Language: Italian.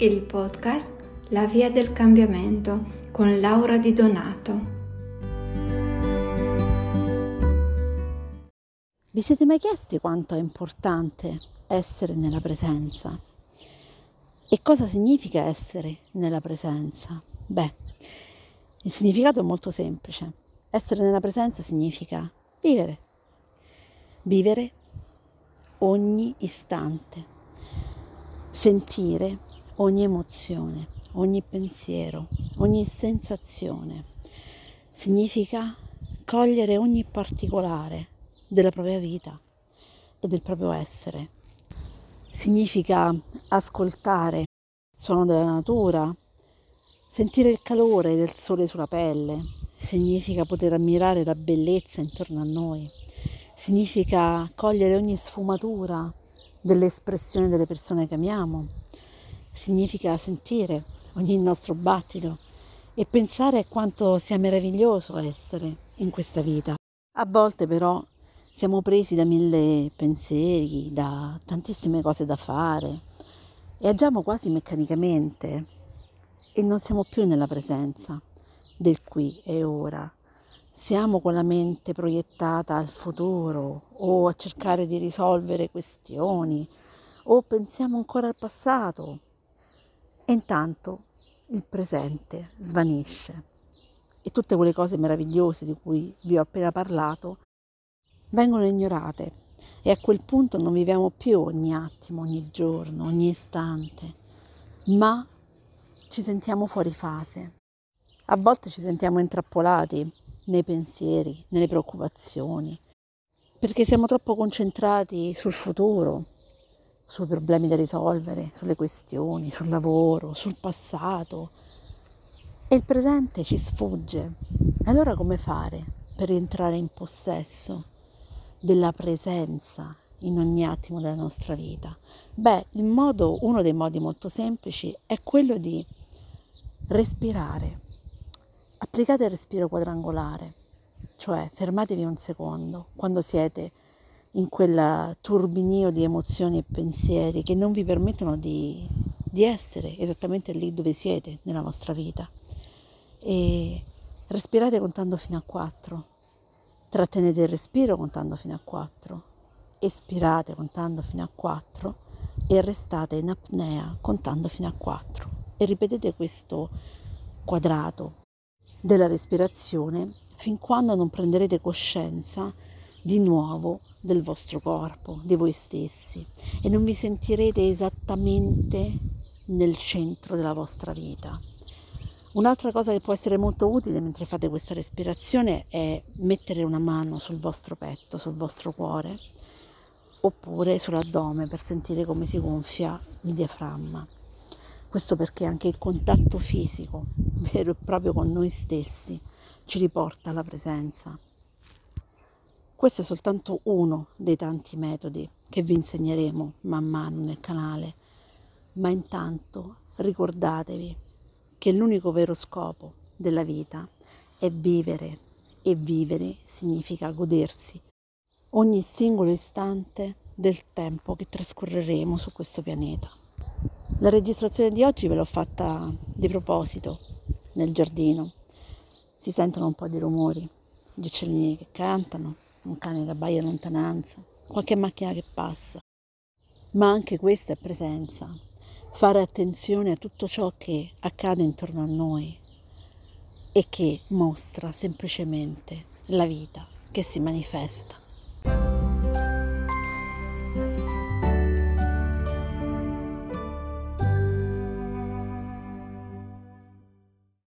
il podcast La via del cambiamento con Laura Di Donato. Vi siete mai chiesti quanto è importante essere nella presenza? E cosa significa essere nella presenza? Beh, il significato è molto semplice. Essere nella presenza significa vivere. Vivere ogni istante. Sentire ogni emozione, ogni pensiero, ogni sensazione. Significa cogliere ogni particolare della propria vita e del proprio essere. Significa ascoltare il suono della natura, sentire il calore del sole sulla pelle, significa poter ammirare la bellezza intorno a noi, significa cogliere ogni sfumatura dell'espressione delle persone che amiamo, significa sentire ogni nostro battito e pensare quanto sia meraviglioso essere in questa vita. A volte però siamo presi da mille pensieri, da tantissime cose da fare e agiamo quasi meccanicamente e non siamo più nella presenza del qui e ora. Siamo con la mente proiettata al futuro o a cercare di risolvere questioni o pensiamo ancora al passato e intanto il presente svanisce e tutte quelle cose meravigliose di cui vi ho appena parlato vengono ignorate e a quel punto non viviamo più ogni attimo, ogni giorno, ogni istante, ma ci sentiamo fuori fase. A volte ci sentiamo intrappolati nei pensieri, nelle preoccupazioni, perché siamo troppo concentrati sul futuro, sui problemi da risolvere, sulle questioni, sul lavoro, sul passato e il presente ci sfugge. Allora come fare per entrare in possesso della presenza in ogni attimo della nostra vita? Beh, il modo, uno dei modi molto semplici è quello di respirare. Applicate il respiro quadrangolare, cioè fermatevi un secondo quando siete in quel turbinio di emozioni e pensieri che non vi permettono di, di essere esattamente lì dove siete nella vostra vita. E respirate contando fino a 4, trattenete il respiro contando fino a 4, espirate contando fino a 4 e restate in apnea contando fino a 4 e ripetete questo quadrato della respirazione fin quando non prenderete coscienza di nuovo del vostro corpo, di voi stessi e non vi sentirete esattamente nel centro della vostra vita. Un'altra cosa che può essere molto utile mentre fate questa respirazione è mettere una mano sul vostro petto, sul vostro cuore, oppure sull'addome per sentire come si gonfia il diaframma. Questo perché anche il contatto fisico, vero e proprio con noi stessi, ci riporta alla presenza. Questo è soltanto uno dei tanti metodi che vi insegneremo man mano nel canale, ma intanto ricordatevi che l'unico vero scopo della vita è vivere e vivere significa godersi ogni singolo istante del tempo che trascorreremo su questo pianeta. La registrazione di oggi ve l'ho fatta di proposito nel giardino. Si sentono un po' di rumori, gli uccellini che cantano, un cane che abbaia in lontananza, qualche macchina che passa. Ma anche questa è presenza, fare attenzione a tutto ciò che accade intorno a noi e che mostra semplicemente la vita che si manifesta.